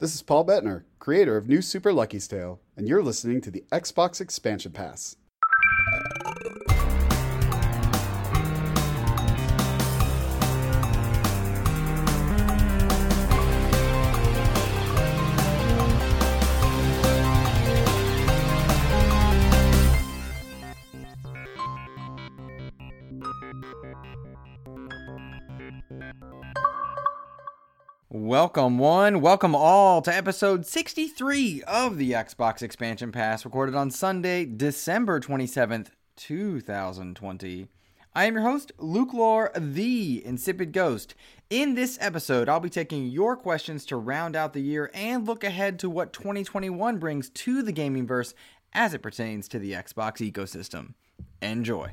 This is Paul Bettner, creator of New Super Lucky's Tale, and you're listening to the Xbox Expansion Pass. Welcome, one. Welcome all to episode 63 of the Xbox Expansion Pass, recorded on Sunday, December 27th, 2020. I am your host, Luke Lore, the Insipid Ghost. In this episode, I'll be taking your questions to round out the year and look ahead to what 2021 brings to the gaming verse as it pertains to the Xbox ecosystem. Enjoy.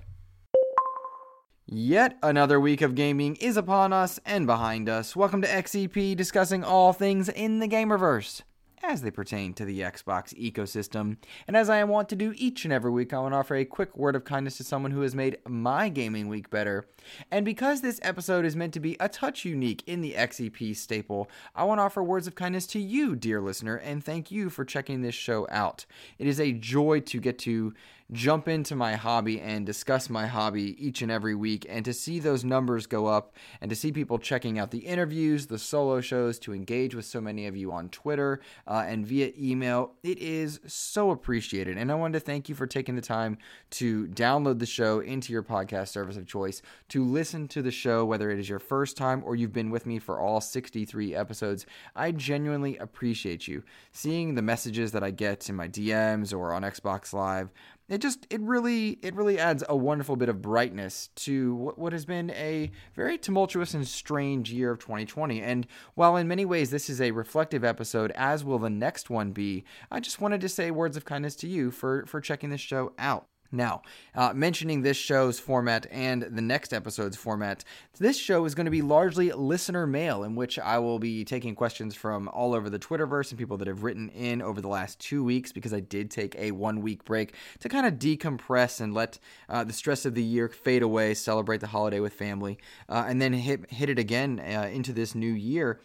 Yet another week of gaming is upon us and behind us. Welcome to XCP, discussing all things in the Gamerverse as they pertain to the Xbox ecosystem. And as I want to do each and every week, I want to offer a quick word of kindness to someone who has made my gaming week better. And because this episode is meant to be a touch unique in the XCP staple, I want to offer words of kindness to you, dear listener, and thank you for checking this show out. It is a joy to get to jump into my hobby and discuss my hobby each and every week and to see those numbers go up and to see people checking out the interviews, the solo shows, to engage with so many of you on Twitter uh, and via email. It is so appreciated. And I wanted to thank you for taking the time to download the show into your podcast service of choice, to listen to the show, whether it is your first time or you've been with me for all 63 episodes. I genuinely appreciate you. Seeing the messages that I get in my DMs or on Xbox Live, it just it really it really adds a wonderful bit of brightness to what, what has been a very tumultuous and strange year of 2020 and while in many ways this is a reflective episode as will the next one be i just wanted to say words of kindness to you for for checking this show out now, uh, mentioning this show's format and the next episode's format, this show is going to be largely listener mail, in which I will be taking questions from all over the Twitterverse and people that have written in over the last two weeks because I did take a one week break to kind of decompress and let uh, the stress of the year fade away, celebrate the holiday with family, uh, and then hit, hit it again uh, into this new year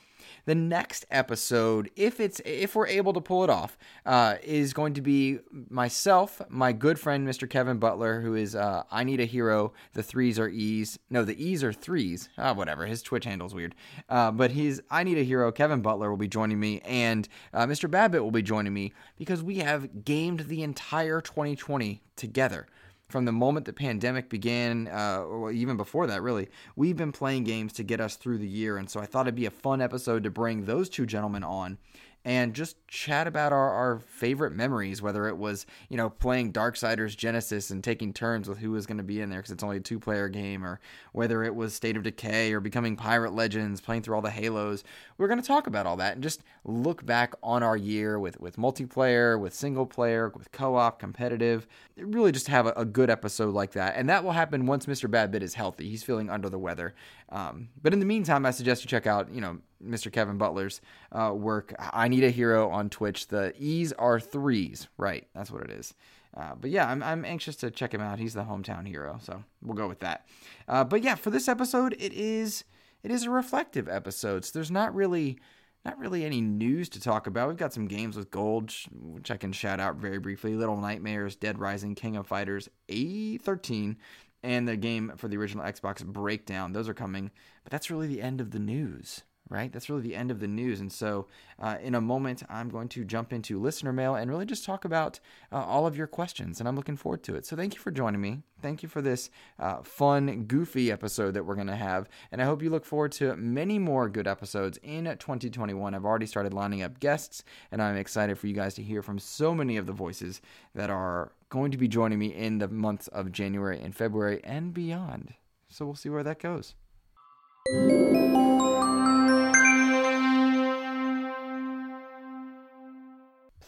the next episode, if it's if we're able to pull it off, uh, is going to be myself, my good friend Mr. Kevin Butler, who is uh, I need a hero. The threes are E's. No, the E's are threes. Ah, whatever. His Twitch handle's weird. Uh, but he's I need a hero. Kevin Butler will be joining me, and uh, Mr. Babbitt will be joining me because we have gamed the entire 2020 together from the moment the pandemic began, uh, or even before that, really, we've been playing games to get us through the year. And so I thought it'd be a fun episode to bring those two gentlemen on and just chat about our, our favorite memories, whether it was, you know, playing Darksiders Genesis and taking turns with who was going to be in there because it's only a two player game, or whether it was State of Decay or becoming Pirate Legends, playing through all the Halos. We're going to talk about all that and just look back on our year with, with multiplayer, with single player, with co op, competitive. Really just have a, a, good episode like that. And that will happen once Mr. Badbit is healthy. He's feeling under the weather. Um, but in the meantime, I suggest you check out, you know, Mr. Kevin Butler's uh, work. I need a hero on Twitch. The E's are threes, right? That's what it is. Uh, but yeah, I'm, I'm anxious to check him out. He's the hometown hero, so we'll go with that. Uh, but yeah, for this episode, it is it is a reflective episode. So there's not really not really any news to talk about. We've got some games with gold, which I can shout out very briefly. Little Nightmares, Dead Rising, King of Fighters, A13, and the game for the original Xbox Breakdown. Those are coming, but that's really the end of the news right? That's really the end of the news. And so, uh, in a moment, I'm going to jump into listener mail and really just talk about uh, all of your questions. And I'm looking forward to it. So, thank you for joining me. Thank you for this uh, fun, goofy episode that we're going to have. And I hope you look forward to many more good episodes in 2021. I've already started lining up guests, and I'm excited for you guys to hear from so many of the voices that are going to be joining me in the months of January and February and beyond. So, we'll see where that goes.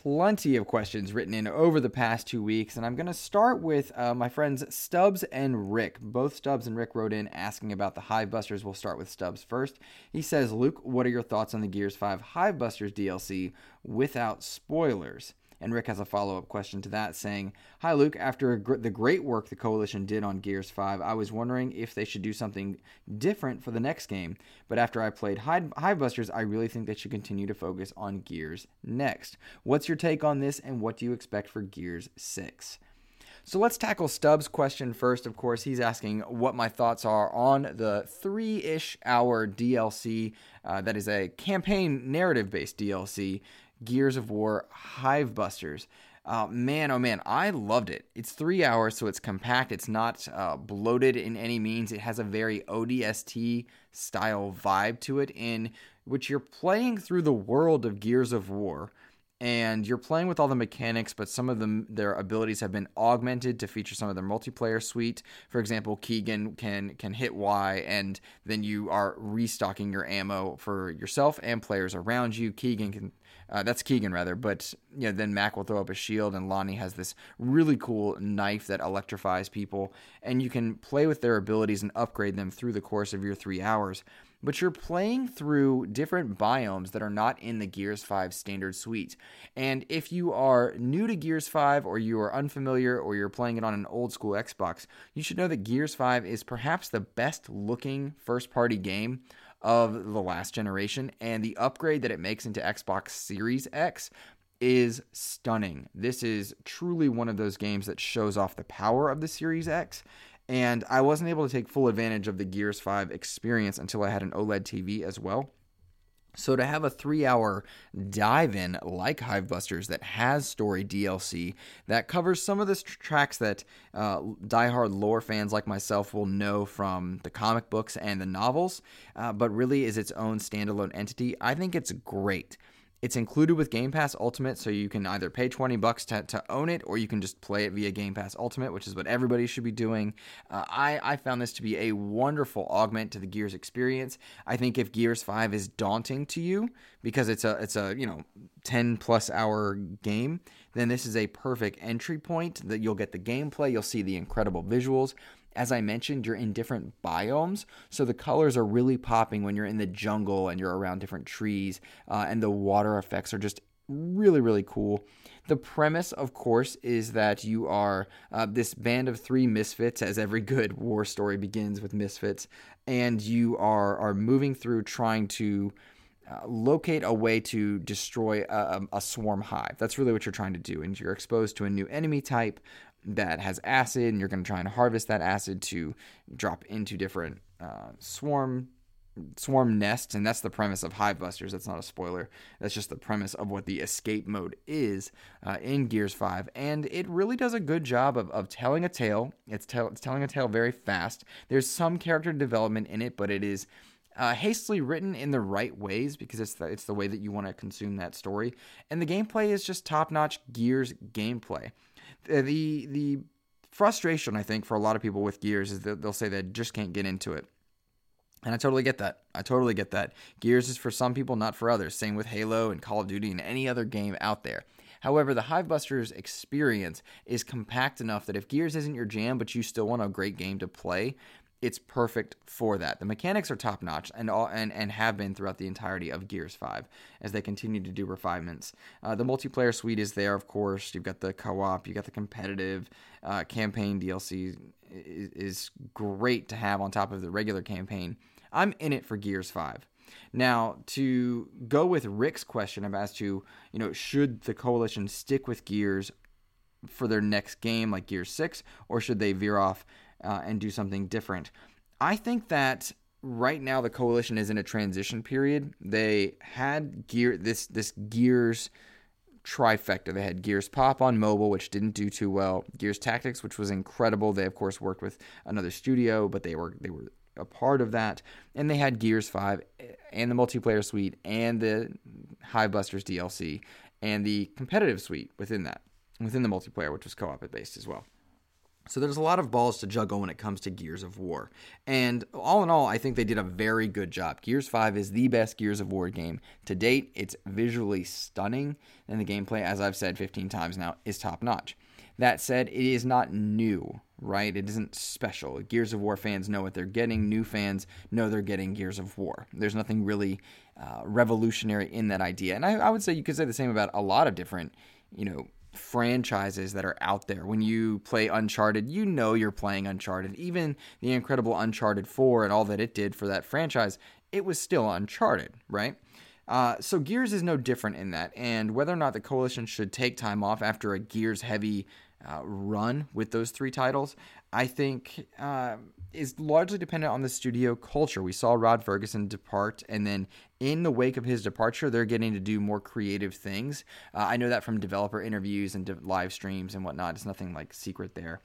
Plenty of questions written in over the past two weeks, and I'm going to start with uh, my friends Stubbs and Rick. Both Stubbs and Rick wrote in asking about the Hive Busters. We'll start with Stubbs first. He says, Luke, what are your thoughts on the Gears 5 Hive Busters DLC without spoilers? And Rick has a follow up question to that saying, Hi, Luke. After gr- the great work the Coalition did on Gears 5, I was wondering if they should do something different for the next game. But after I played Hive Busters, I really think they should continue to focus on Gears next. What's your take on this, and what do you expect for Gears 6? So let's tackle Stubbs' question first. Of course, he's asking what my thoughts are on the three ish hour DLC uh, that is a campaign narrative based DLC, Gears of War Hivebusters. Uh, man, oh man, I loved it. It's three hours, so it's compact. It's not uh, bloated in any means. It has a very ODST style vibe to it, in which you're playing through the world of Gears of War and you're playing with all the mechanics, but some of them their abilities have been augmented to feature some of their multiplayer suite. For example, Keegan can can hit Y, and then you are restocking your ammo for yourself and players around you. Keegan can uh, that's Keegan rather, but you know then Mac will throw up a shield, and Lahni has this really cool knife that electrifies people, and you can play with their abilities and upgrade them through the course of your three hours but you're playing through different biomes that are not in the Gears 5 standard suite. And if you are new to Gears 5 or you are unfamiliar or you're playing it on an old school Xbox, you should know that Gears 5 is perhaps the best looking first party game of the last generation and the upgrade that it makes into Xbox Series X is stunning. This is truly one of those games that shows off the power of the Series X and I wasn't able to take full advantage of the Gears 5 experience until I had an OLED TV as well. So to have a three-hour dive-in like Hivebusters that has story DLC that covers some of the tracks that uh, diehard lore fans like myself will know from the comic books and the novels, uh, but really is its own standalone entity, I think it's great. It's included with Game Pass Ultimate, so you can either pay 20 bucks to, to own it or you can just play it via Game Pass Ultimate, which is what everybody should be doing. Uh, I, I found this to be a wonderful augment to the Gears experience. I think if Gears 5 is daunting to you because it's a it's a, you know, 10 plus hour game, then this is a perfect entry point that you'll get the gameplay, you'll see the incredible visuals, as I mentioned, you're in different biomes, so the colors are really popping when you're in the jungle and you're around different trees, uh, and the water effects are just really, really cool. The premise, of course, is that you are uh, this band of three misfits, as every good war story begins with misfits, and you are are moving through trying to. Uh, locate a way to destroy a, a, swarm hive. That's really what you're trying to do. And you're exposed to a new enemy type that has acid, and you're going to try and harvest that acid to drop into different uh, swarm swarm nests, and that's the premise of Hivebusters. That's not a spoiler. That's just the premise of what the escape mode is uh, in Gears 5, and it really does a good job of, of telling a tale. It's, it's telling a tale very fast. There's some character development in it, but it is. Uh, hastily written in the right ways because it's the, it's the way that you want to consume that story. And the gameplay is just top notch Gears gameplay. Uh, the the frustration I think for a lot of people with Gears is that they'll say they just can't get into it. And I totally get that. I totally get that. Gears is for some people, not for others. Same with Halo and Call of Duty and any other game out there. However, the Hivebusters experience is compact enough that if Gears isn't your jam, but you still want a great game to play, it's perfect for that. The mechanics are top notch and all and, and have been throughout the entirety of Gears 5 as they continue to do refinements. Uh, the multiplayer suite is there, of course. You've got the co-op, you've got the competitive uh, campaign DLC is, is great to have on top of the regular campaign. I'm in it for Gears 5. Now, to go with Rick's question about as to, you know, should the coalition stick with Gears for their next game like Gears 6 or should they veer off uh, and do something different. I think that right now the coalition is in a transition period. They had gear this this Gears trifecta. They had Gears Pop on mobile, which didn't do too well. Gears Tactics, which was incredible. They of course worked with another studio, but they were they were a part of that. And they had Gears 5 and the multiplayer suite and the Hivebusters DLC and the competitive suite within that, within the multiplayer, which was co-op based as well. So there's a lot of balls to juggle when it comes to Gears of War. And all in all, I think they did a very good job. Gears 5 is the best Gears of War game to date. It's visually stunning, and the gameplay, as I've said 15 times now, is top notch. That said, it is not new, right? It isn't special. Gears of War fans know what they're getting. New fans know they're getting Gears of War. There's nothing really uh, revolutionary in that idea. And I, I would say you could say the same about a lot of different you know, franchises that are out there. When you play Uncharted, you know you're playing Uncharted. Even the incredible Uncharted 4 and all that it did for that franchise, it was still Uncharted, right? Uh, so Gears is no different in that. And whether or not the Coalition should take time off after a Gears heavy uh, run with those three titles, I think uh, is largely dependent on the studio culture. We saw Rod Fergusson depart, and then in the wake of his departure, they're getting to do more creative things. Uh, I know that from developer interviews and de- live streams and whatnot. It's nothing like secret there.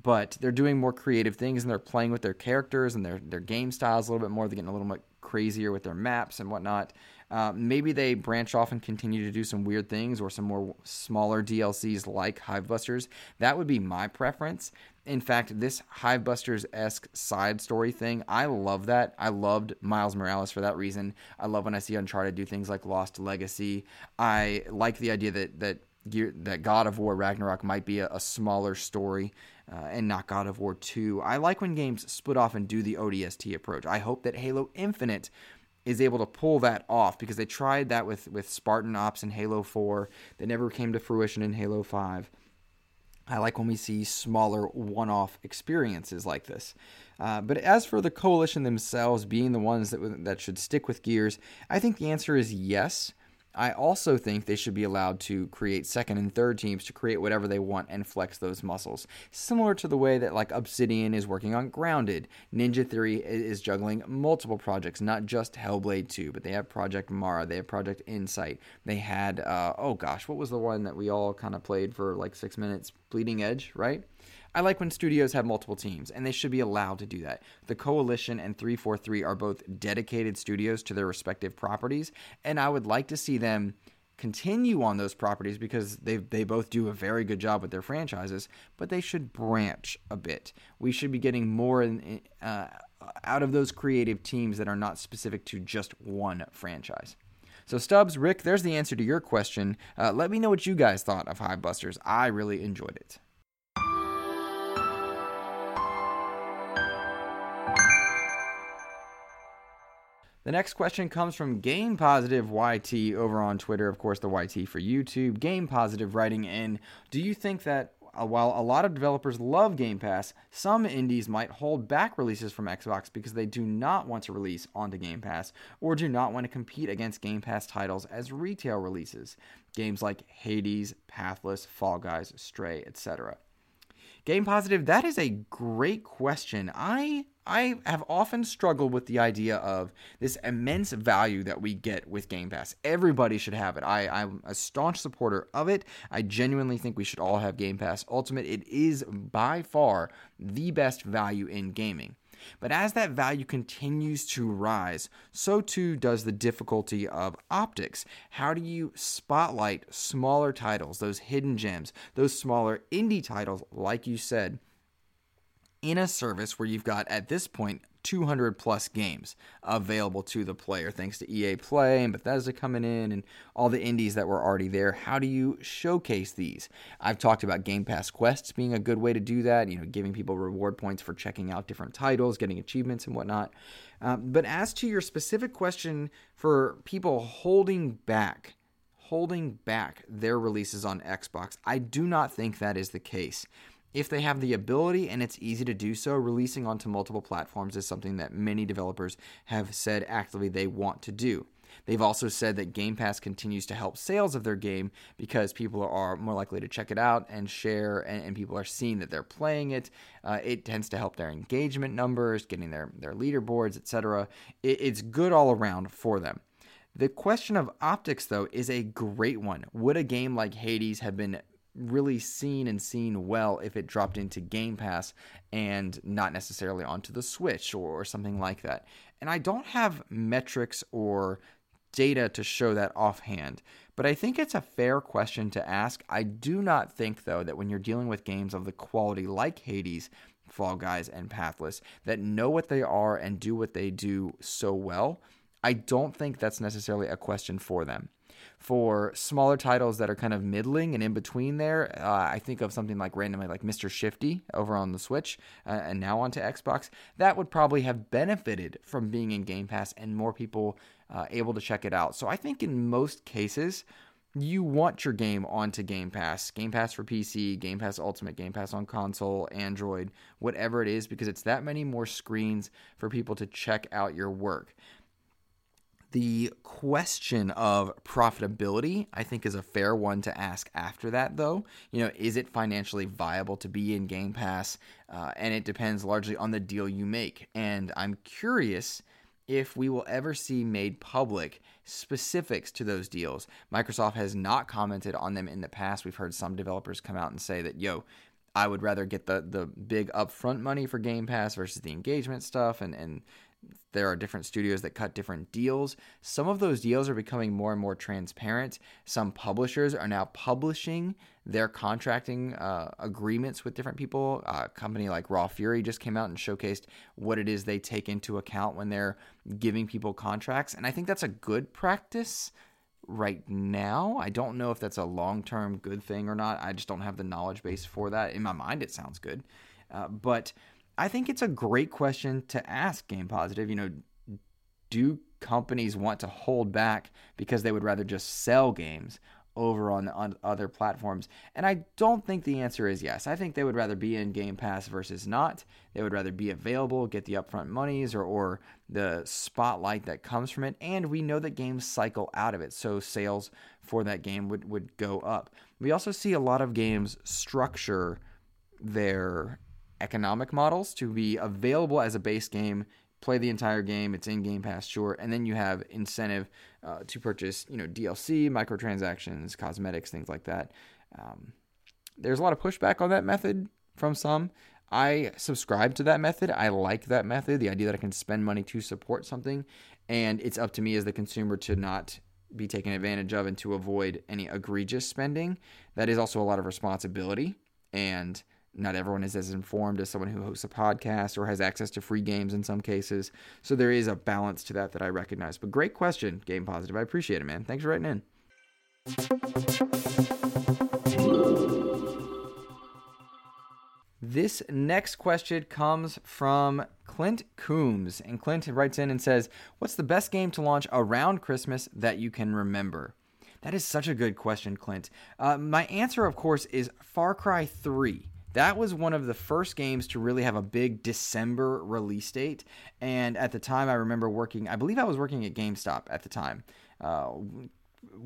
But they're doing more creative things and they're playing with their characters and their, their game styles a little bit more. They're getting a little bit crazier with their maps and whatnot. Uh, maybe they branch off and continue to do some weird things or some more smaller DLCs like Hivebusters. That would be my preference. In fact, this Hivebusters esque side story thing, I love that. I loved Miles Morales for that reason. I love when I see Uncharted do things like Lost Legacy. I like the idea that that that God of War Ragnarok might be a, a smaller story uh, and not God of War 2. I like when games split off and do the ODST approach. I hope that Halo Infinite is able to pull that off because they tried that with with Spartan Ops and Halo 4 that never came to fruition in Halo 5. I like when we see smaller one off experiences like this. Uh, but as for the coalition themselves being the ones that, that should stick with Gears, I think the answer is yes. I also think they should be allowed to create second and third teams to create whatever they want and flex those muscles. Similar to the way that like Obsidian is working on Grounded, Ninja Theory is juggling multiple projects, not just Hellblade 2, but they have Project Mara, they have Project Insight. They had uh, oh gosh, what was the one that we all kind of played for like 6 minutes? Bleeding Edge, right? I like when studios have multiple teams, and they should be allowed to do that. The Coalition and 343 are both dedicated studios to their respective properties, and I would like to see them continue on those properties because they they both do a very good job with their franchises, but they should branch a bit. We should be getting more in, uh, out of those creative teams that are not specific to just one franchise. So, Stubbs, Rick, there's the answer to your question. Uh, let me know what you guys thought of Hivebusters. I really enjoyed it. The next question comes from Game Positive YT over on Twitter. Of course, the YT for YouTube. Game Positive writing in Do you think that uh, while a lot of developers love Game Pass, some indies might hold back releases from Xbox because they do not want to release onto Game Pass or do not want to compete against Game Pass titles as retail releases? Games like Hades, Pathless, Fall Guys, Stray, etc. Game Positive, that is a great question. I I have often struggled with the idea of this immense value that we get with Game Pass. Everybody should have it. I, I'm a staunch supporter of it. I genuinely think we should all have Game Pass Ultimate. It is by far the best value in gaming. But as that value continues to rise, so too does the difficulty of optics. How do you spotlight smaller titles, those hidden gems, those smaller indie titles, like you said, in a service where you've got at this point 200 plus games available to the player thanks to EA Play and Bethesda coming in and all the indies that were already there. How do you showcase these? I've talked about Game Pass quests being a good way to do that, you know, giving people reward points for checking out different titles, getting achievements and whatnot. Um, but as to your specific question for people holding back, holding back their releases on Xbox, I do not think that is the case. If they have the ability and it's easy to do so, releasing onto multiple platforms is something that many developers have said actively they want to do. They've also said that Game Pass continues to help sales of their game because people are more likely to check it out and share, and, and people are seeing that they're playing it. Uh, it tends to help their engagement numbers, getting their, their leaderboards, etc. It, it's good all around for them. The question of optics, though, is a great one. Would a game like Hades have been really seen and seen well if it dropped into Game Pass and not necessarily onto the Switch or, or something like that. And I don't have metrics or data to show that offhand, but I think it's a fair question to ask. I do not think, though, that when you're dealing with games of the quality like Hades, Fall Guys, and Pathless that know what they are and do what they do so well, I don't think that's necessarily a question for them for smaller titles that are kind of middling and in between there, uh, I think of something like randomly like Mr. Shifty over on the Switch uh, and now onto Xbox. That would probably have benefited from being in Game Pass and more people uh, able to check it out. So I think in most cases, you want your game onto Game Pass, Game Pass for PC, Game Pass Ultimate, Game Pass on console, Android, whatever it is, because it's that many more screens for people to check out your work. The question of profitability, I think, is a fair one to ask after that, though. You know, is it financially viable to be in Game Pass? Uh, and it depends largely on the deal you make. And I'm curious if we will ever see made public specifics to those deals. Microsoft has not commented on them in the past. We've heard some developers come out and say that, yo, I would rather get the the big upfront money for Game Pass versus the engagement stuff and and there are different studios that cut different deals. Some of those deals are becoming more and more transparent. Some publishers are now publishing their contracting uh, agreements with different people. a company like Raw Fury just came out and showcased what it is they take into account when they're giving people contracts. And I think that's a good practice right now. I don't know if that's a long term good thing or not. I just don't have the knowledge base for that. In my mind, it sounds good. Uh, but I think it's a great question to ask Game Positive. You know, do companies want to hold back because they would rather just sell games over on, on other platforms? And I don't think the answer is yes. I think they would rather be in Game Pass versus not. They would rather be available, get the upfront monies or, or the spotlight that comes from it. And we know that games cycle out of it. So sales for that game would, would go up. We also see a lot of games structure their economic models to be available as a base game play the entire game it's in game pass sure and then you have incentive uh, to purchase you know dlc microtransactions cosmetics things like that. Um, there's a lot of pushback on that method from some. I subscribe to that method. I like that method the idea that i can spend money to support something and it's up to me as the consumer to not be taken advantage of and to avoid any egregious spending. That is also a lot of responsibility and not everyone is as informed as someone who hosts a podcast or has access to free games in some cases. So there is a balance to that that I recognize. But great question, Game Positive. I appreciate it, man. Thanks for writing in. This next question comes from Clint Coombs. And Clint writes in and says, What's the best game to launch around Christmas that you can remember? That is such a good question, Clint. Uh, my answer, of course, is Far Cry 3 that was one of the first games to really have a big December release date. And at the time, I remember working, I believe I was working at GameStop at the time. Uh,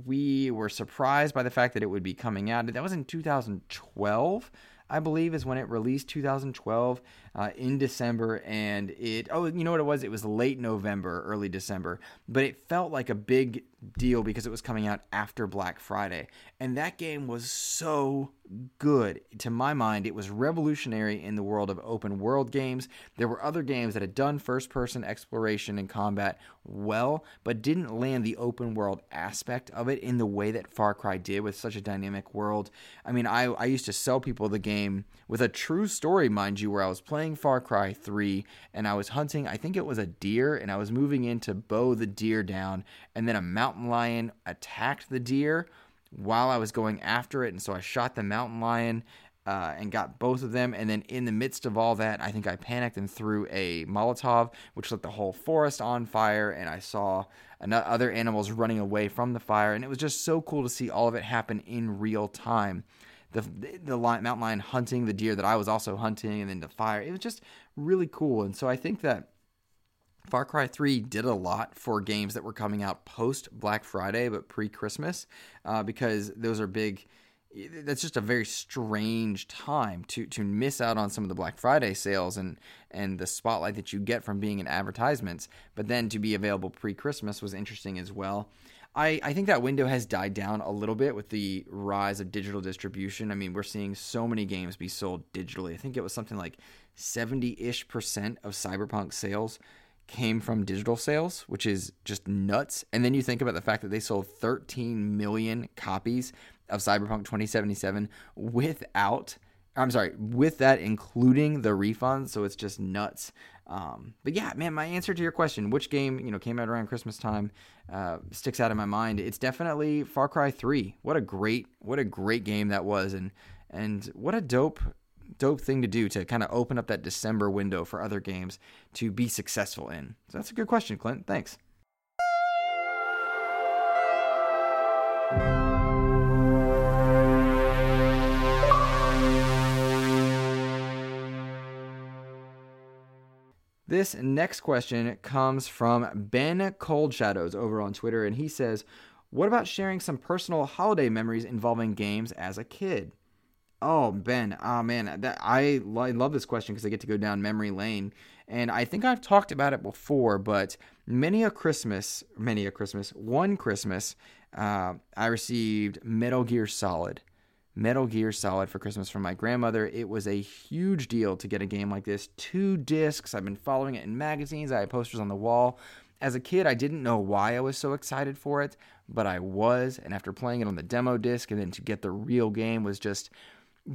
we were surprised by the fact that it would be coming out. That was in 2012. I believe is when it released 2012 uh, in December and it oh you know what it was it was late November early December but it felt like a big deal because it was coming out after Black Friday and that game was so good. To my mind, it was revolutionary in the world of open world games. There were other games that had done first person exploration and combat well, but didn't land the open world aspect of it in the way that Far Cry did with such a dynamic world. I mean, I, I used to sell people the game with a true story, mind you, where I was playing Far Cry 3 and I was hunting, I think it was a deer, and I was moving in to bow the deer down, and then a mountain lion attacked the deer while I was going after it. And so I shot the mountain lion uh, and got both of them. And then in the midst of all that, I think I panicked and threw a Molotov, which lit the whole forest on fire. And I saw other animals running away from the fire. And it was just so cool to see all of it happen in real time. The, the mountain lion hunting the deer that I was also hunting, and then the fire. It was just really cool. And so I think that Far Cry 3 did a lot for games that were coming out post Black Friday but pre Christmas uh, because those are big. That's just a very strange time to to miss out on some of the Black Friday sales and and the spotlight that you get from being in advertisements, but then to be available pre Christmas was interesting as well. I, I think that window has died down a little bit with the rise of digital distribution. I mean, we're seeing so many games be sold digitally. I think it was something like 70 ish percent of Cyberpunk sales came from digital sales, which is just nuts. And then you think about the fact that they sold 13 million copies of Cyberpunk 2077 without, I'm sorry, with that including the refunds. So it's just nuts. Um, but yeah, man, my answer to your question, which game you know came out around Christmas time, uh, sticks out in my mind. It's definitely Far Cry 3. What a great, what a great game that was, and and what a dope dope thing to do to kind of open up that December window for other games to be successful in? So that's a good question, Clint. Thanks. This next question comes from Ben Cold Shadows over on Twitter, and he says, What about sharing some personal holiday memories involving games as a kid? Oh, Ben, oh man, that I, love this question because I get to go down memory lane, and I think I've talked about it before. But many a Christmas, many a Christmas, one Christmas, uh, I received Metal Gear Solid, Metal Gear Solid for Christmas from my grandmother. It was a huge deal to get a game like this. Two discs. I've been following it in magazines. I had posters on the wall. As a kid, I didn't know why I was so excited for it, but I was. And after playing it on the demo disc and then to get the real game was just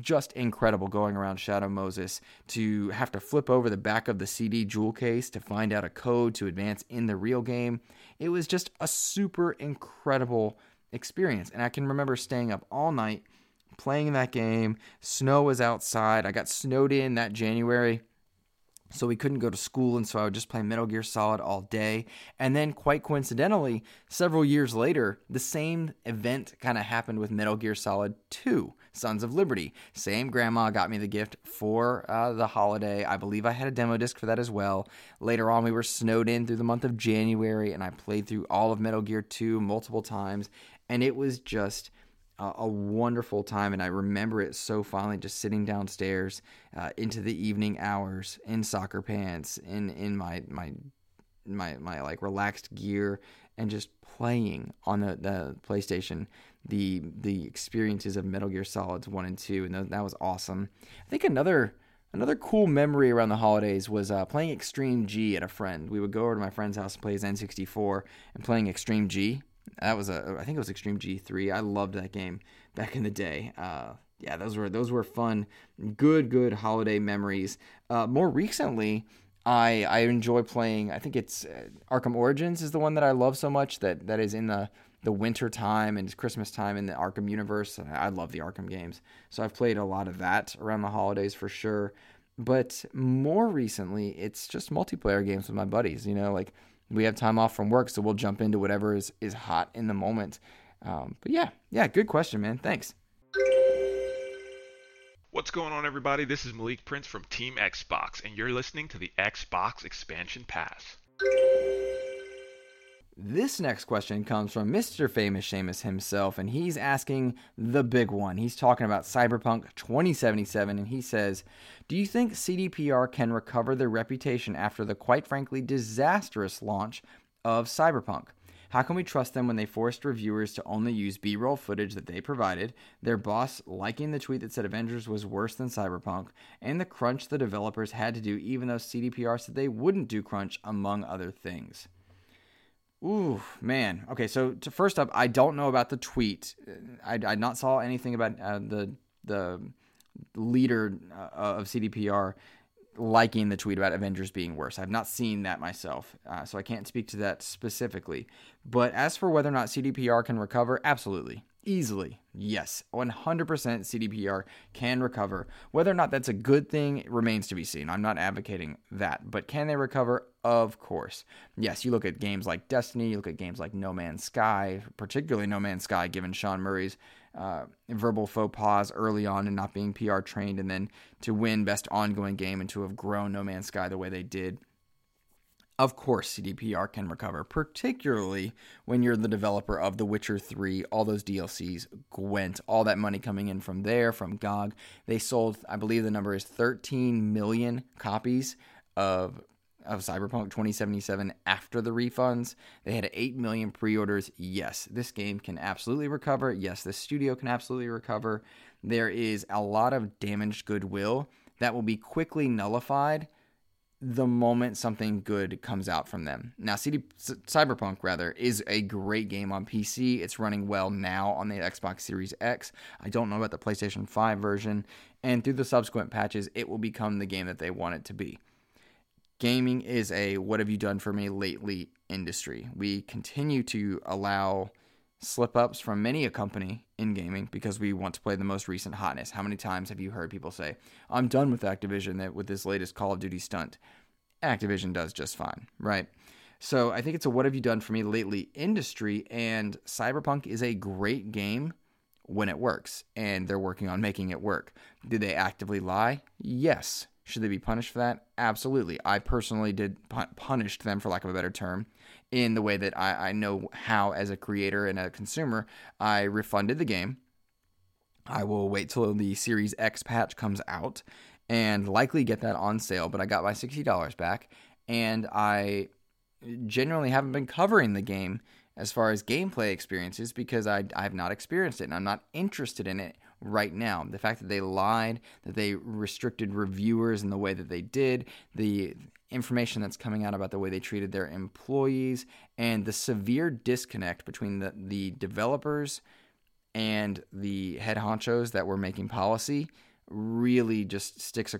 just incredible going around Shadow Moses to have to flip over the back of the CD jewel case to find out a code to advance in the real game. It was just a super incredible experience. And I can remember staying up all night playing that game. Snow was outside. I got snowed in that January so we couldn't go to school and so i would just play metal gear solid all day and then quite coincidentally several years later the same event kind of happened with metal gear solid 2 sons of liberty same grandma got me the gift for uh, the holiday i believe i had a demo disc for that as well later on we were snowed in through the month of january and i played through all of metal gear 2 multiple times and it was just a, wonderful time, and I remember it so fondly. Just sitting downstairs uh, into the evening hours in soccer pants, in in my my my my like relaxed gear, and just playing on the, the PlayStation the the experiences of Metal Gear Solids one and two, and that, that was awesome. I think another Another cool memory around the holidays was uh, playing Extreme G at a friend. We would go over to my friend's house and play his N64 and playing Extreme G. That was a I think it was Extreme G3. I loved that game back in the day. Uh, yeah, those were those were fun, good good holiday memories. Uh, more recently, I I enjoy playing. I think it's uh, Arkham Origins is the one that I love so much that that is in the the winter time and Christmas time in the Arkham universe. I love the Arkham games, so I've played a lot of that around the holidays for sure. But more recently, it's just multiplayer games with my buddies. You know, like we have time off from work, so we'll jump into whatever is, is hot in the moment. Um, but yeah, yeah, good question, man. Thanks. What's going on, everybody? This is Malik Prince from Team Xbox, and you're listening to the Xbox Expansion Pass. This next question comes from Mr. Famous Seamus himself, and he's asking the big one. He's talking about Cyberpunk 2077, and he says, Do you think CDPR can recover their reputation after the quite frankly disastrous launch of Cyberpunk? How can we trust them when they forced reviewers to only use B roll footage that they provided, their boss liking the tweet that said Avengers was worse than Cyberpunk, and the crunch the developers had to do even though CDPR said they wouldn't do crunch, among other things? Ooh, man. Okay, so to, first up, I don't know about the tweet. I, I not saw anything about uh, the the leader uh, of CDPR liking the tweet about Avengers being worse. I've not seen that myself, uh, so I can't speak to that specifically. But as for whether or not CDPR can recover, absolutely. Easily, yes, 100% CDPR can recover. Whether or not that's a good thing remains to be seen. I'm not advocating that, but can they recover? Of course. Yes, you look at games like Destiny, you look at games like No Man's Sky, particularly No Man's Sky, given Sean Murray's uh, verbal faux pas early on and not being PR trained, and then to win Best Ongoing Game and to have grown No Man's Sky the way they did of course, CDPR can recover, particularly when you're the developer of The Witcher 3, all those DLCs, Gwent, all that money coming in from there, from GOG. They sold, I believe the number is 13 million copies of of Cyberpunk 2077 after the refunds. They had 8 million pre orders. Yes, this game can absolutely recover. Yes, this studio can absolutely recover. There is a lot of damaged goodwill that will be quickly nullified the moment something good comes out from them. Now, CD Cyberpunk rather is a great game on PC. It's running well now on the Xbox Series X. I don't know about the PlayStation 5 version, and through the subsequent patches, it will become the game that they want it to be. Gaming is a what have you done for me lately industry. We continue to allow slip ups from many a company in gaming because we want to play the most recent hotness. How many times have you heard people say, I'm done with Activision that with this latest Call of Duty stunt? Activision does just fine, right? So I think it's a what have you done for me lately industry, and Cyberpunk is a great game when it works, and they're working on making it work. Did they actively lie? Yes. Should they be punished for that? Absolutely. I personally did punished them, for lack of a better term, in the way that I, I know how, as a creator and a consumer, I refunded the game. I will wait till the Series X patch comes out and likely get that on sale, but I got my $60 back and I genuinely haven't been covering the game as far as gameplay experiences because I, I have not experienced it and I'm not interested in it right now. The fact that they lied, that they restricted reviewers in the way that they did, the information that's coming out about the way they treated their employees, and the severe disconnect between the, the developers and the head honchos that were making policy really just sticks a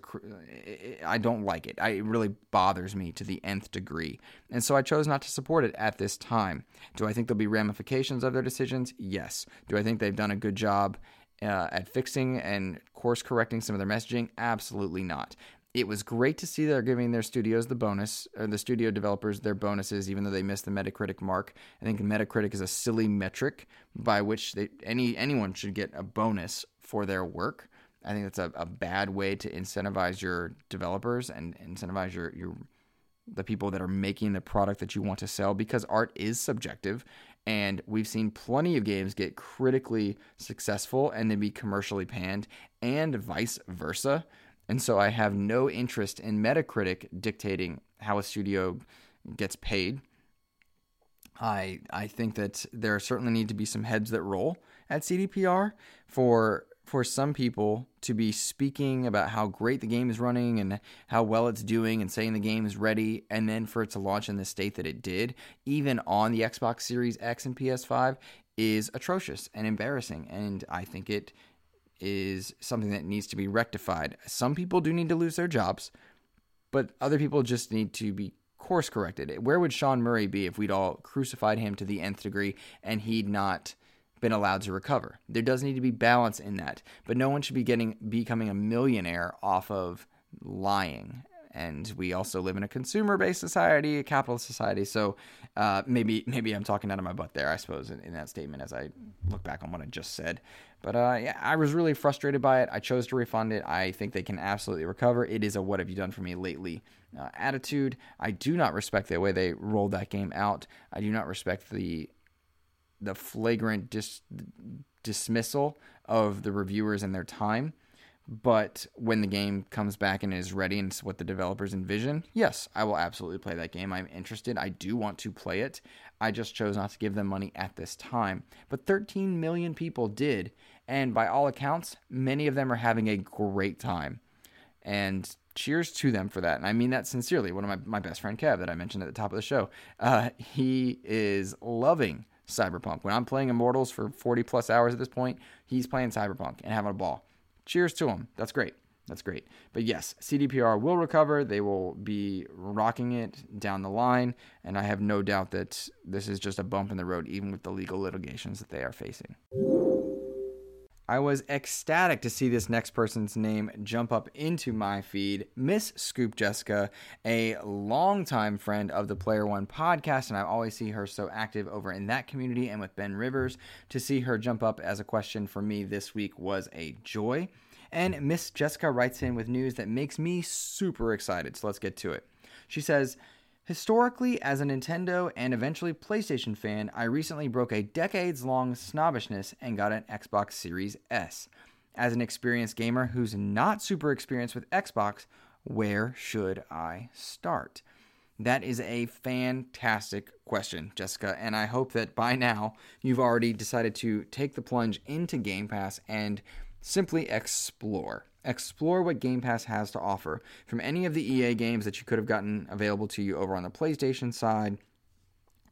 I don't like it. I, it really bothers me to the nth degree. And so I chose not to support it at this time. Do I think there'll be ramifications of their decisions? Yes. Do I think they've done a good job uh, at fixing and course correcting some of their messaging? Absolutely not. It was great to see they're giving their studios the bonus, or the studio developers their bonuses, even though they missed the Metacritic mark. I think Metacritic is a silly metric by which they, any anyone should get a bonus for their work. I think that's a, a bad way to incentivize your developers and incentivize your your the people that are making the product that you want to sell because art is subjective and we've seen plenty of games get critically successful and then be commercially panned and vice versa. And so i have no interest in metacritic dictating how a studio gets paid. I i think that there certainly need to be some heads that roll at cdpr for for some people to be speaking about how great the game is running and how well it's doing and saying the game is ready, and then for it to launch in the state that it did, even on the Xbox Series X and PS5, is atrocious and embarrassing. And I think it is something that needs to be rectified. Some people do need to lose their jobs, but other people just need to be course corrected. Where would Sean Murray be if we'd all crucified him to the nth degree and he'd not been allowed to recover. There does need to be balance in that, but no one should be getting becoming a millionaire off of lying. And we also live in a consumer-based society, a capitalist society. So uh, maybe maybe I'm talking out of my butt there, I suppose, in, in, that statement as I look back on what I just said. But uh, yeah, I was really frustrated by it. I chose to refund it. I think they can absolutely recover. It is a "What have you done for me lately?" Uh, attitude. I do not respect the way they rolled that game out. I do not respect the the flagrant dis- dismissal of the reviewers and their time. But when the game comes back and is ready and it's what the developers envision, yes, I will absolutely play that game. I'm interested. I do want to play it. I just chose not to give them money at this time. But 13 million people did. And by all accounts, many of them are having a great time. And cheers to them for that. And I mean that sincerely. One of my, my best friend, Kev, that I mentioned at the top of the show, uh, he is loving Cyberpunk. When I'm playing Immortals for 40 plus hours at this point, he's playing Cyberpunk and having a ball. Cheers to him. That's great. That's great. But yes, CDPR will recover. They will be rocking it down the line. And I have no doubt that this is just a bump in the road, even with the legal litigations that they are facing. I was ecstatic to see this next person's name jump up into my feed. Miss Scoop Jessica, a longtime friend of the Player One podcast, and I always see her so active over in that community and with Ben Rivers. To see her jump up as a question for me this week was a joy. And Miss Jessica writes in with news that makes me super excited. So let's get to it. She says, Historically, as a Nintendo and eventually PlayStation fan, I recently broke a decades long snobbishness and got an Xbox Series S. As an experienced gamer who's not super experienced with Xbox, where should I start? That is a fantastic question, Jessica, and I hope that by now you've already decided to take the plunge into Game Pass and simply explore explore what Game Pass has to offer. From any of the EA games that you could have gotten available to you over on the PlayStation side,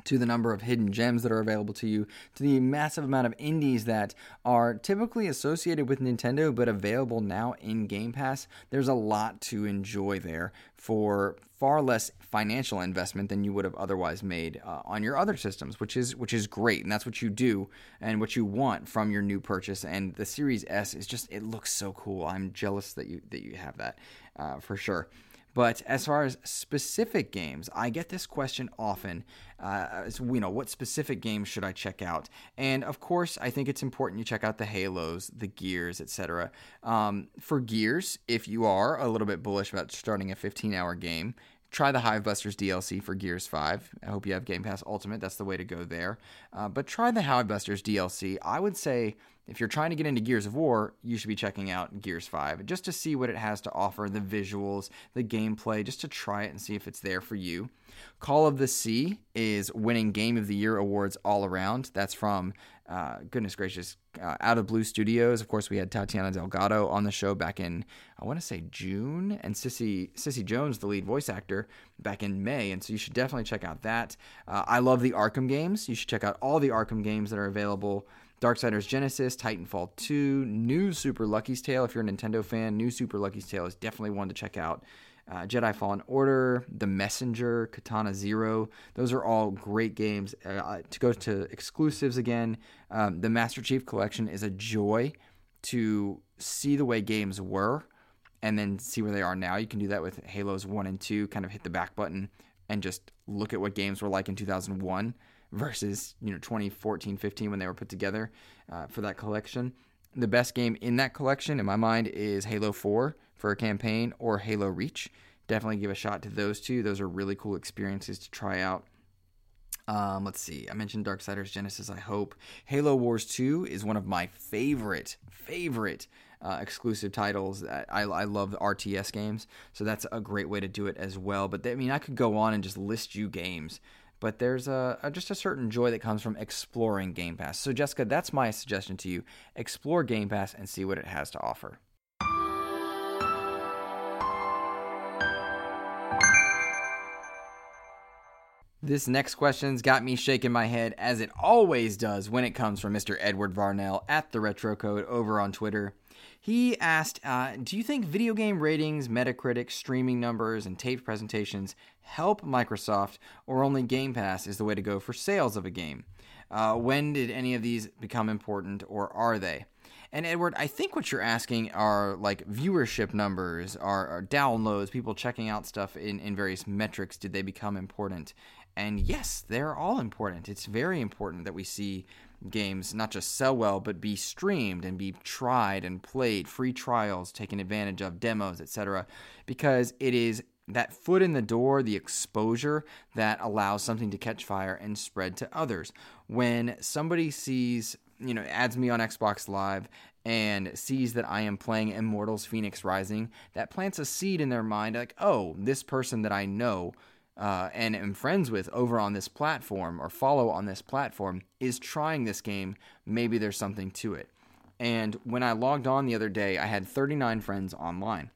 to the number of hidden gems that are available to you, to the massive amount of indies that are typically associated with Nintendo but available now in Game Pass, there's a lot to enjoy there for far less financial investment than you would have otherwise made uh, on your other systems, which is which is great, and that's what you do and what you want from your new purchase. And the Series S is just it looks so cool. I'm jealous that you that you have that uh, for sure. But as far as specific games, I get this question often. Uh, you know, what specific games should I check out? And of course, I think it's important you check out the Halos, the Gears, etc. Um, for Gears, if you are a little bit bullish about starting a 15-hour game, try the Hivebusters DLC for Gears 5. I hope you have Game Pass Ultimate. That's the way to go there. Uh, but try the Hivebusters DLC. I would say if you're trying to get into Gears of War, you should be checking out Gears 5 just to see what it has to offer the visuals, the gameplay, just to try it and see if it's there for you. Call of the Sea is winning Game of the Year awards all around. That's from, uh, goodness gracious, uh, Out of Blue Studios. Of course, we had Tatiana Delgado on the show back in, I want to say June, and Cissy, Cissy Jones, the lead voice actor, back in May. And so you should definitely check out that. Uh, I love the Arkham games. You should check out all the Arkham games that are available. Darksiders Genesis, Titanfall 2, New Super Lucky's Tale. If you're a Nintendo fan, New Super Lucky's Tale is definitely one to check out uh, Jedi Fallen Order, The Messenger, Katana Zero. Those are all great games. Uh, to go to exclusives again, um, the Master Chief Collection is a joy to see the way games were and then see where they are now. You can do that with Halos 1 and 2, kind of hit the back button and just look at what games were like in 2001 versus you know 2014 15 when they were put together uh, for that collection the best game in that collection in my mind is halo 4 for a campaign or Halo Reach. Definitely give a shot to those two. Those are really cool experiences to try out. Um, let's see. I mentioned Dark Darksiders Genesis, I hope. Halo Wars 2 is one of my favorite, favorite uh, exclusive titles. I, I love RTS games, so that's a great way to do it as well. But they, I mean, I could go on and just list you games, but there's a, a, just a certain joy that comes from exploring Game Pass. So, Jessica, that's my suggestion to you. Explore Game Pass and see what it has to offer. This next question's got me shaking my head as it always does when it comes from Mr. Edward Varnell at the Retro Code over on Twitter. He asked, uh, "Do you think video game ratings, Metacritic, streaming numbers, and taped presentations help Microsoft, or only Game Pass is the way to go for sales of a game? Uh, when did any of these become important, or are they?" And Edward, I think what you're asking are like viewership numbers, are, are downloads, people checking out stuff in, in various metrics. Did they become important? And yes, they're all important. It's very important that we see games not just sell well, but be streamed and be tried and played, free trials taken advantage of, demos, etc. Because it is that foot in the door, the exposure that allows something to catch fire and spread to others. When somebody sees, you know, adds me on Xbox Live and sees that I am playing Immortals Phoenix Rising, that plants a seed in their mind like, oh, this person that I know uh, and am friends with over on this platform or follow on this platform is trying this game, maybe there's something to it. And when I logged on the other day, I had 39 friends online.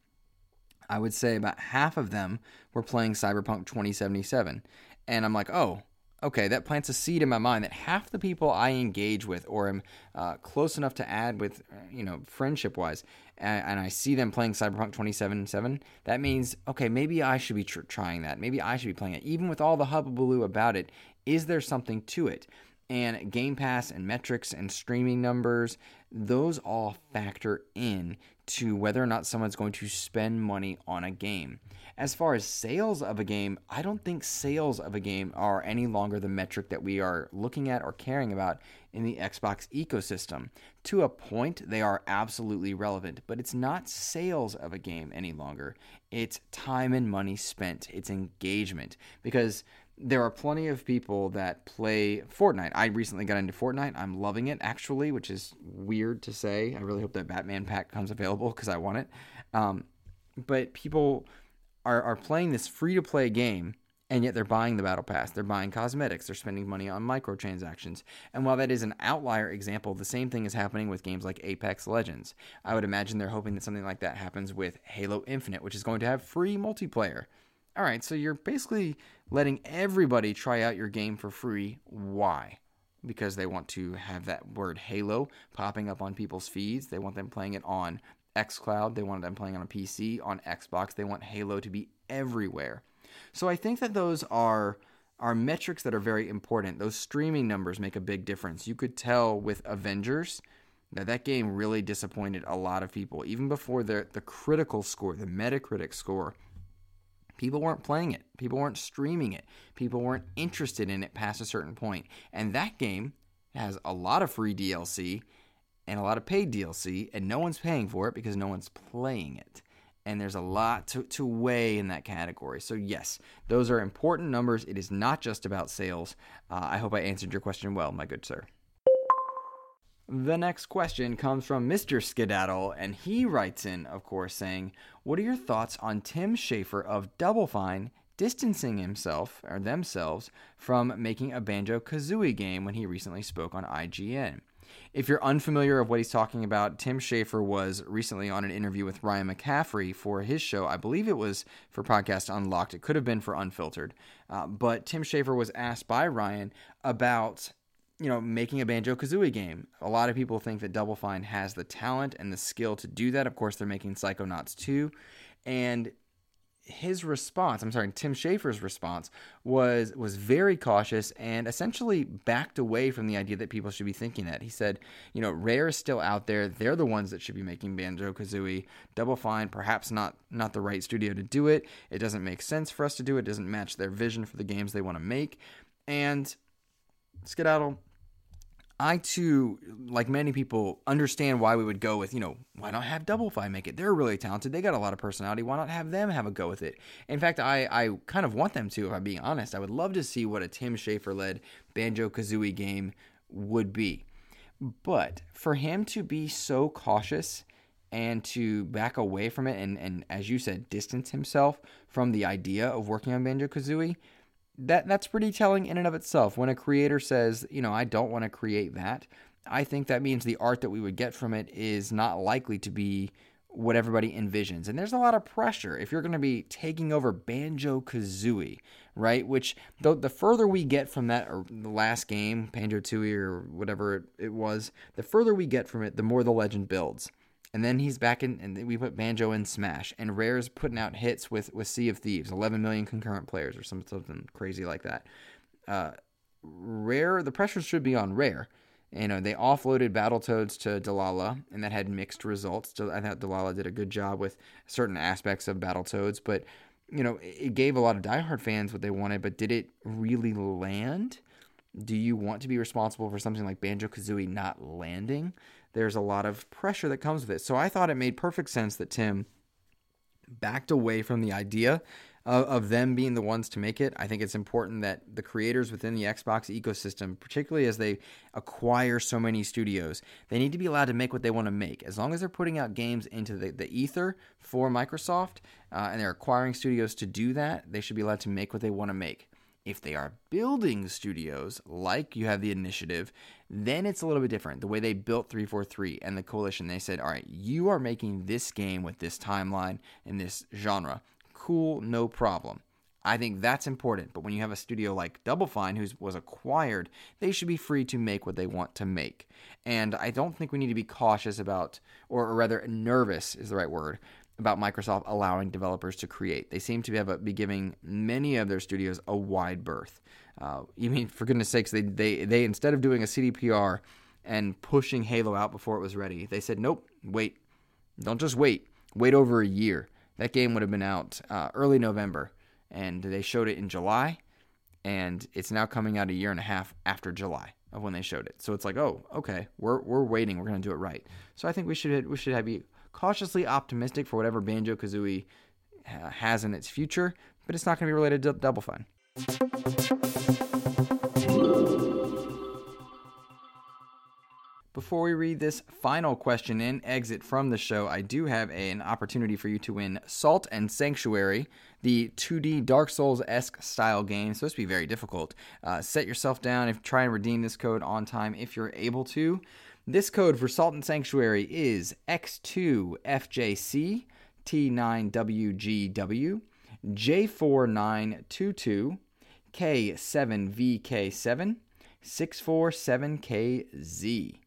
I would say about half of them were playing Cyberpunk 2077. And I'm like, oh, okay, that plants a seed in my mind that half the people I engage with or am uh, close enough to add with, uh, you know, friendship wise, and, and, I see them playing Cyberpunk 2077, that means, okay, maybe I should be tr- trying that. Maybe I should be playing it. Even with all the hubbubaloo about it, is there something to it? And Game Pass and metrics and streaming numbers, those all factor in to whether or not someone's going to spend money on a game. As far as sales of a game, I don't think sales of a game are any longer the metric that we are looking at or caring about in the Xbox ecosystem. To a point, they are absolutely relevant, but it's not sales of a game any longer. It's time and money spent, it's engagement. Because there are plenty of people that play Fortnite. I recently got into Fortnite. I'm loving it actually, which is weird to say. I really hope that Batman pack comes available because I want it. Um, but people are, are playing this free to play game and yet they're buying the battle pass they're buying cosmetics they're spending money on microtransactions and while that is an outlier example the same thing is happening with games like apex legends i would imagine they're hoping that something like that happens with halo infinite which is going to have free multiplayer all right so you're basically letting everybody try out your game for free. Why? Because they want to have that word halo popping up on people's feeds. They want them playing it on xcloud they want them playing on a pc on xbox. They want halo to be everywhere. So I think that those are are metrics that are very important. Those streaming numbers make a big difference. You could tell with Avengers that that game really disappointed a lot of people even before the the critical score, the Metacritic score People weren't playing it. People weren't streaming it. People weren't interested in it past a certain point. And that game has a lot of free DLC and a lot of paid DLC, and no one's paying for it because no one's playing it. And there's a lot to, to weigh in that category. So, yes, those are important numbers. It is not just about sales. Uh, I hope I answered your question well, my good sir. The next question comes from Mr. Skedaddle, and he writes in, of course, saying, What are your thoughts on Tim Schafer of Double Fine distancing himself or themselves from making a Banjo Kazooie game when he recently spoke on IGN? If you're unfamiliar of what he's talking about, Tim Schafer was recently on an interview with Ryan McCaffrey for his show. I believe it was for Podcast Unlocked. It could have been for Unfiltered. Uh, but Tim Schafer was asked by Ryan about you know, making a Banjo Kazooie game. A lot of people think that Double Fine has the talent and the skill to do that. Of course, they're making Psychonauts 2. And his response, I'm sorry, Tim Schafer's response was was very cautious and essentially backed away from the idea that people should be thinking that. He said, you know, Rare is still out there. They're the ones that should be making Banjo Kazooie. Double Fine, perhaps not not the right studio to do it. It doesn't make sense for us to do it. it doesn't match their vision for the games they want to make. And Skedaddle, I too, like many people, understand why we would go with, you know, why not have Double Fine make it? They're really talented. They got a lot of personality. Why not have them have a go with it? In fact, I, I kind of want them to, if I'm being honest. I would love to see what a Tim Schafer led Banjo Kazooie game would be. But for him to be so cautious and to back away from it and, and as you said, distance himself from the idea of working on Banjo Kazooie, that that's pretty telling in and of itself. When a creator says, you know, I don't want to create that, I think that means the art that we would get from it is not likely to be what everybody envisions. And there's a lot of pressure if you're going to be taking over Banjo Kazooie, right? Which the, the further we get from that, or the last game, Banjo Tooie or whatever it, it was, the further we get from it, the more the legend builds. And then he's back in, and we put Banjo in Smash, and Rare's putting out hits with with Sea of Thieves, 11 million concurrent players, or some, something crazy like that. Uh, Rare, the pressure should be on Rare. You know, they offloaded Battletoads to Dlala, and that had mixed results. I thought Dlala did a good job with certain aspects of Battletoads, but you know, it gave a lot of diehard fans what they wanted. But did it really land? Do you want to be responsible for something like Banjo Kazooie not landing? There's a lot of pressure that comes with it. So I thought it made perfect sense that Tim backed away from the idea of, of, them being the ones to make it. I think it's important that the creators within the Xbox ecosystem, particularly as they acquire so many studios, they need to be allowed to make what they want to make. As long as they're putting out games into the, the ether for Microsoft uh, and they're acquiring studios to do that, they should be allowed to make what they want to make. If they are building studios, like you have the initiative, then it's a little bit different. The way they built 343 and the coalition, they said, all right, you are making this game with this timeline and this genre. Cool, no problem. I think that's important. But when you have a studio like Double Fine, who was acquired, they should be free to make what they want to make. And I don't think we need to be cautious about, or rather, nervous is the right word, about Microsoft allowing developers to create. They seem to have a, be giving many of their studios a wide berth. Uh, you mean, for goodness sakes, they, they, they instead of doing a CDPR and pushing Halo out before it was ready, they said, nope, wait. Don't just wait. Wait over a year. That game would have been out uh, early November, and they showed it in July, and it's now coming out a year and a half after July of when they showed it. So it's like, oh, okay, we're, we're waiting. We're going to do it right. So I think we should we should have be cautiously optimistic for whatever Banjo Kazooie uh, has in its future, but it's not going to be related to Double Fine. Before we read this final question and exit from the show, I do have a, an opportunity for you to win Salt and Sanctuary, the 2D Dark Souls esque style game. It's supposed to be very difficult. Uh, set yourself down if try and redeem this code on time if you're able to. This code for Salt and Sanctuary is X2FJC T9WGW J4922 K7VK7 647KZ.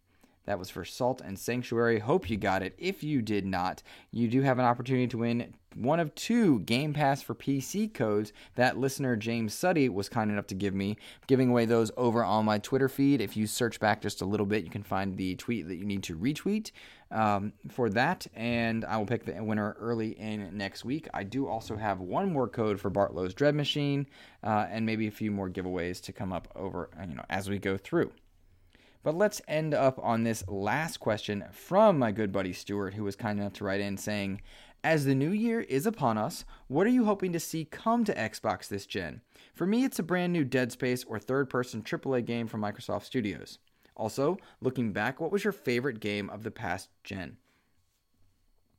That was for Salt and Sanctuary. Hope you got it. If you did not, you do have an opportunity to win one of two Game Pass for PC codes that listener James Suddy was kind enough to give me. giving away those over on my Twitter feed. If you search back just a little bit, you can find the tweet that you need to retweet um, for that, and I will pick the winner early in next week. I do also have one more code for Bartlow's Dread Machine, uh, and maybe a few more giveaways to come up over you know as we go through. But let's end up on this last question from my good buddy Stuart, who was kind enough to write in saying, as the new year is upon us, what are you hoping to see come to Xbox this gen? For me, it's a brand new Dead Space or third person AAA game from Microsoft Studios. Also, looking back, what was your favorite game of the past gen?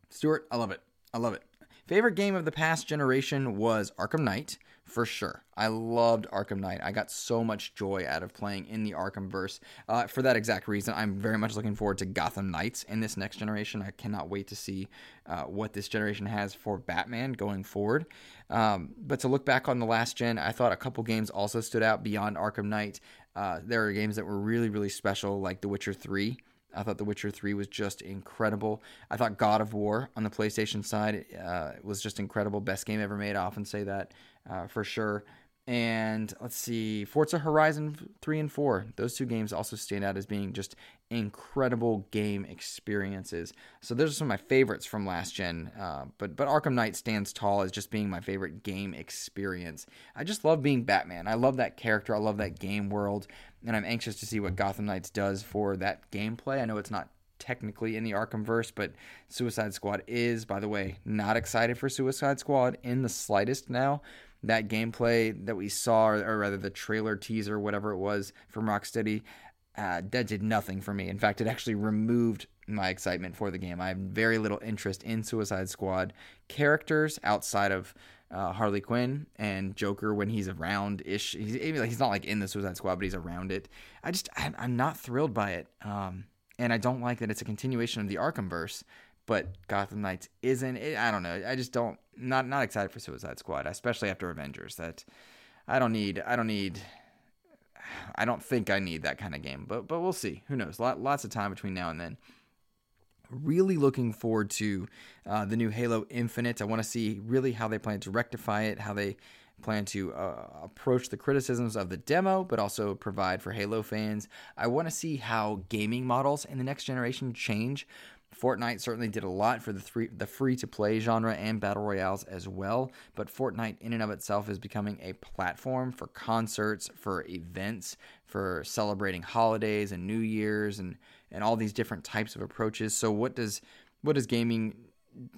Stuart, I love it. I love it. Favorite game of the past generation was Arkham Knight for sure. I loved Arkham Knight. I got so much joy out of playing in the Arkham verse. Uh, for that exact reason, I'm very much looking forward to Gotham Knights in this next generation. I cannot wait to see uh, what this generation has for Batman going forward. Um, but to look back on the last gen, I thought a couple games also stood out beyond Arkham Knight. Uh, there are games that were really, really special, like The Witcher 3. I thought The Witcher 3 was just incredible. I thought God of War on the PlayStation side uh, was just incredible. Best game ever made. I often say that uh, for sure. And let's see, Forza Horizon 3 and 4. Those two games also stand out as being just incredible game experiences. So those are some of my favorites from last gen. Uh, but but Arkham Knight stands tall as just being my favorite game experience. I just love being Batman. I love that character. I love that game world. And I'm anxious to see what Gotham Knights does for that gameplay. I know it's not technically in the Arkham verse, but Suicide Squad is, by the way, not excited for Suicide Squad in the slightest now that gameplay that we saw, or rather the trailer teaser, whatever it was from Rocksteady, uh, that did nothing for me. In fact, it actually removed my excitement for the game. I have very little interest in Suicide Squad characters outside of uh, Harley Quinn and Joker when he's around ish. He's, he's not like in the Suicide Squad, but he's around it. I just I'm not thrilled by it, um, and I don't like that it's a continuation of the Arkham verse but Gotham Knights isn't. It, I don't know. I just don't not not excited for Suicide Squad, especially after Avengers. That I don't need. I don't need. I don't think I need that kind of game, but but we'll see. Who knows? Lot, lots of time between now and then. Really looking forward to uh, the new Halo Infinite. I want to see really how they plan to rectify it, how they plan to uh, approach the criticisms of the demo, but also provide for Halo fans. I want to see how gaming models in the next generation change Fortnite certainly did a lot for the three, the free to play genre and battle royales as well, but Fortnite in and of itself is becoming a platform for concerts, for events, for celebrating holidays and New Year's and and all these different types of approaches. So what does what does gaming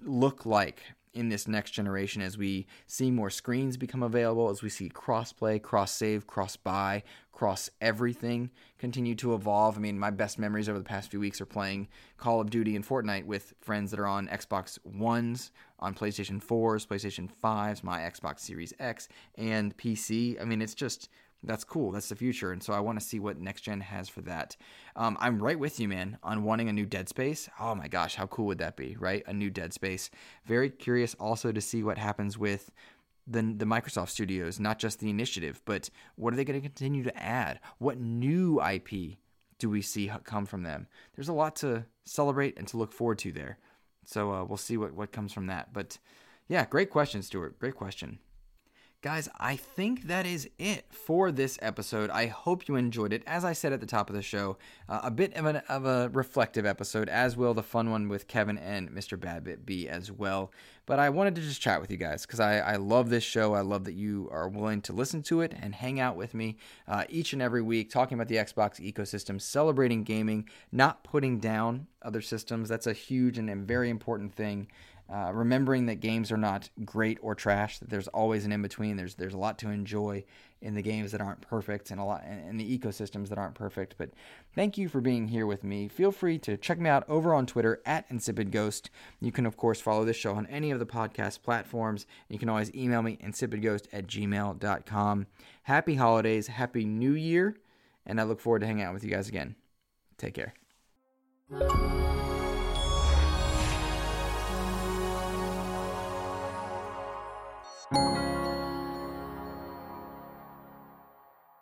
look like in this next generation as we see more screens become available, as we see crossplay, cross save, cross buy, cross everything continue to evolve. I mean, my best memories over the past few weeks are playing Call of Duty and Fortnite with friends that are on Xbox Ones, on PlayStation 4s, PlayStation 5s, my Xbox Series X, and PC. I mean, it's just that's cool. That's the future. And so I want to see what next gen has for that. Um, I'm right with you, man, on wanting a new Dead Space. Oh my gosh, how cool would that be, right? A new Dead Space. Very curious also to see what happens with the, the Microsoft studios, not just the initiative, but what are they going to continue to add? What new IP do we see come from them? There's a lot to celebrate and to look forward to there. So uh, we'll see what, what comes from that. But yeah, great question, Stuart. Great question. Guys, I think that is it for this episode. I hope you enjoyed it. As I said at the top of the show, uh, a bit of, an, of a reflective episode, as will the fun one with Kevin and Mr. Badbit be as well. But I wanted to just chat with you guys because I, I love this show. I love that you are willing to listen to it and hang out with me uh, each and every week, talking about the Xbox ecosystem, celebrating gaming, not putting down other systems. That's a huge and very important thing. Uh, remembering that games are not great or trash, that there's always an in between. There's there's a lot to enjoy in the games that aren't perfect and a lot in the ecosystems that aren't perfect. But thank you for being here with me. Feel free to check me out over on Twitter at Insipid Ghost. You can of course follow this show on any of the podcast platforms. You can always email me insipidghost at gmail.com. Happy holidays, happy new year, and I look forward to hanging out with you guys again. Take care.